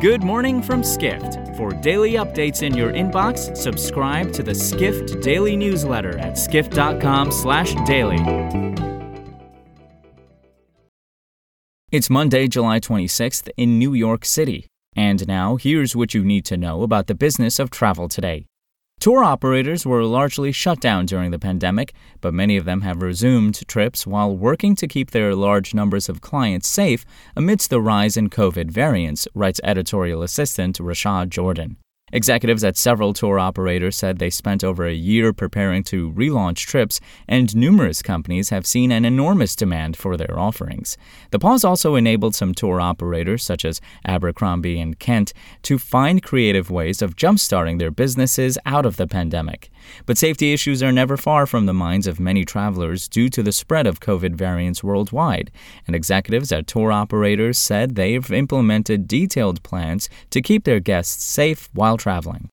Good morning from Skift. For daily updates in your inbox, subscribe to the Skift Daily newsletter at skift.com/daily. It's Monday, July 26th in New York City. And now, here's what you need to know about the business of travel today. Tour operators were largely shut down during the pandemic, but many of them have resumed trips while working to keep their large numbers of clients safe amidst the rise in COVID variants, writes editorial assistant Rashaad Jorden. Executives at several tour operators said they spent over a year preparing to relaunch trips, and numerous companies have seen an enormous demand for their offerings. The pause also enabled some tour operators, such as Abercrombie and Kent, to find creative ways of jumpstarting their businesses out of the pandemic. But safety issues are never far from the minds of many travelers due to the spread of COVID variants worldwide, and executives at tour operators said they've implemented detailed plans to keep their guests safe while traveling.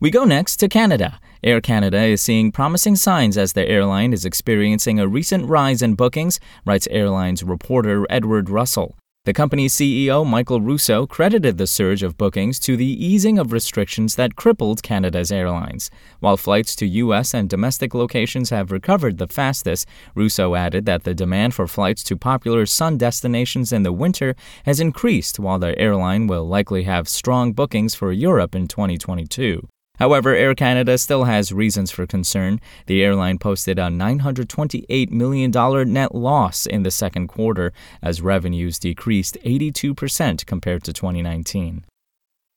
We go next to Canada. Air Canada is seeing promising signs as the airline is experiencing a recent rise in bookings, writes airlines reporter Edward Russell. The company's CEO, Michael Rousseau, credited the surge of bookings to the easing of restrictions that crippled Canada's airlines. While flights to U.S. and domestic locations have recovered the fastest, Rousseau added that the demand for flights to popular sun destinations in the winter has increased, while the airline will likely have strong bookings for Europe in 2022. However, Air Canada still has reasons for concern. The airline posted a $928 million net loss in the second quarter as revenues decreased 82% compared to 2019.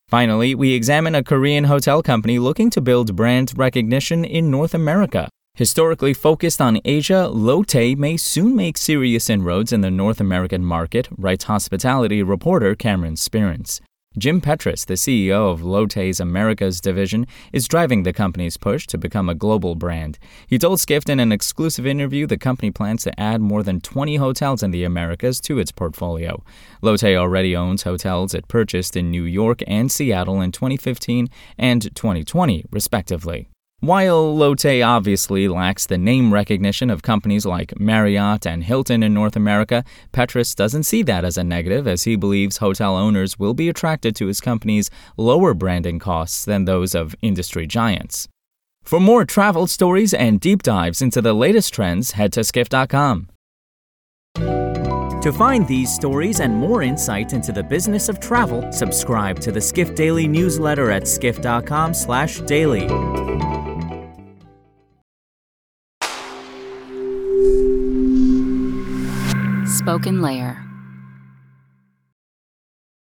Finally, we examine a Korean hotel company looking to build brand recognition in North America. Historically focused on Asia, Lotte may soon make serious inroads in the North American market, writes hospitality reporter Cameron Sperance. Jim Petrus, the CEO of Lotte's Americas division, is driving the company's push to become a global brand. He told Skift in an exclusive interview the company plans to add more than 20 hotels in the Americas to its portfolio. Lotte already owns hotels it purchased in New York and Seattle in 2015 and 2020, respectively. While Lotte obviously lacks the name recognition of companies like Marriott and Hilton in North America, Petrus doesn't see that as a negative as he believes hotel owners will be attracted to his company's lower branding costs than those of industry giants. For more travel stories and deep dives into the latest trends, head to skift.com. To find these stories and more insight into the business of travel, subscribe to the Skift Daily newsletter at skift.com/daily. SpokenLayer.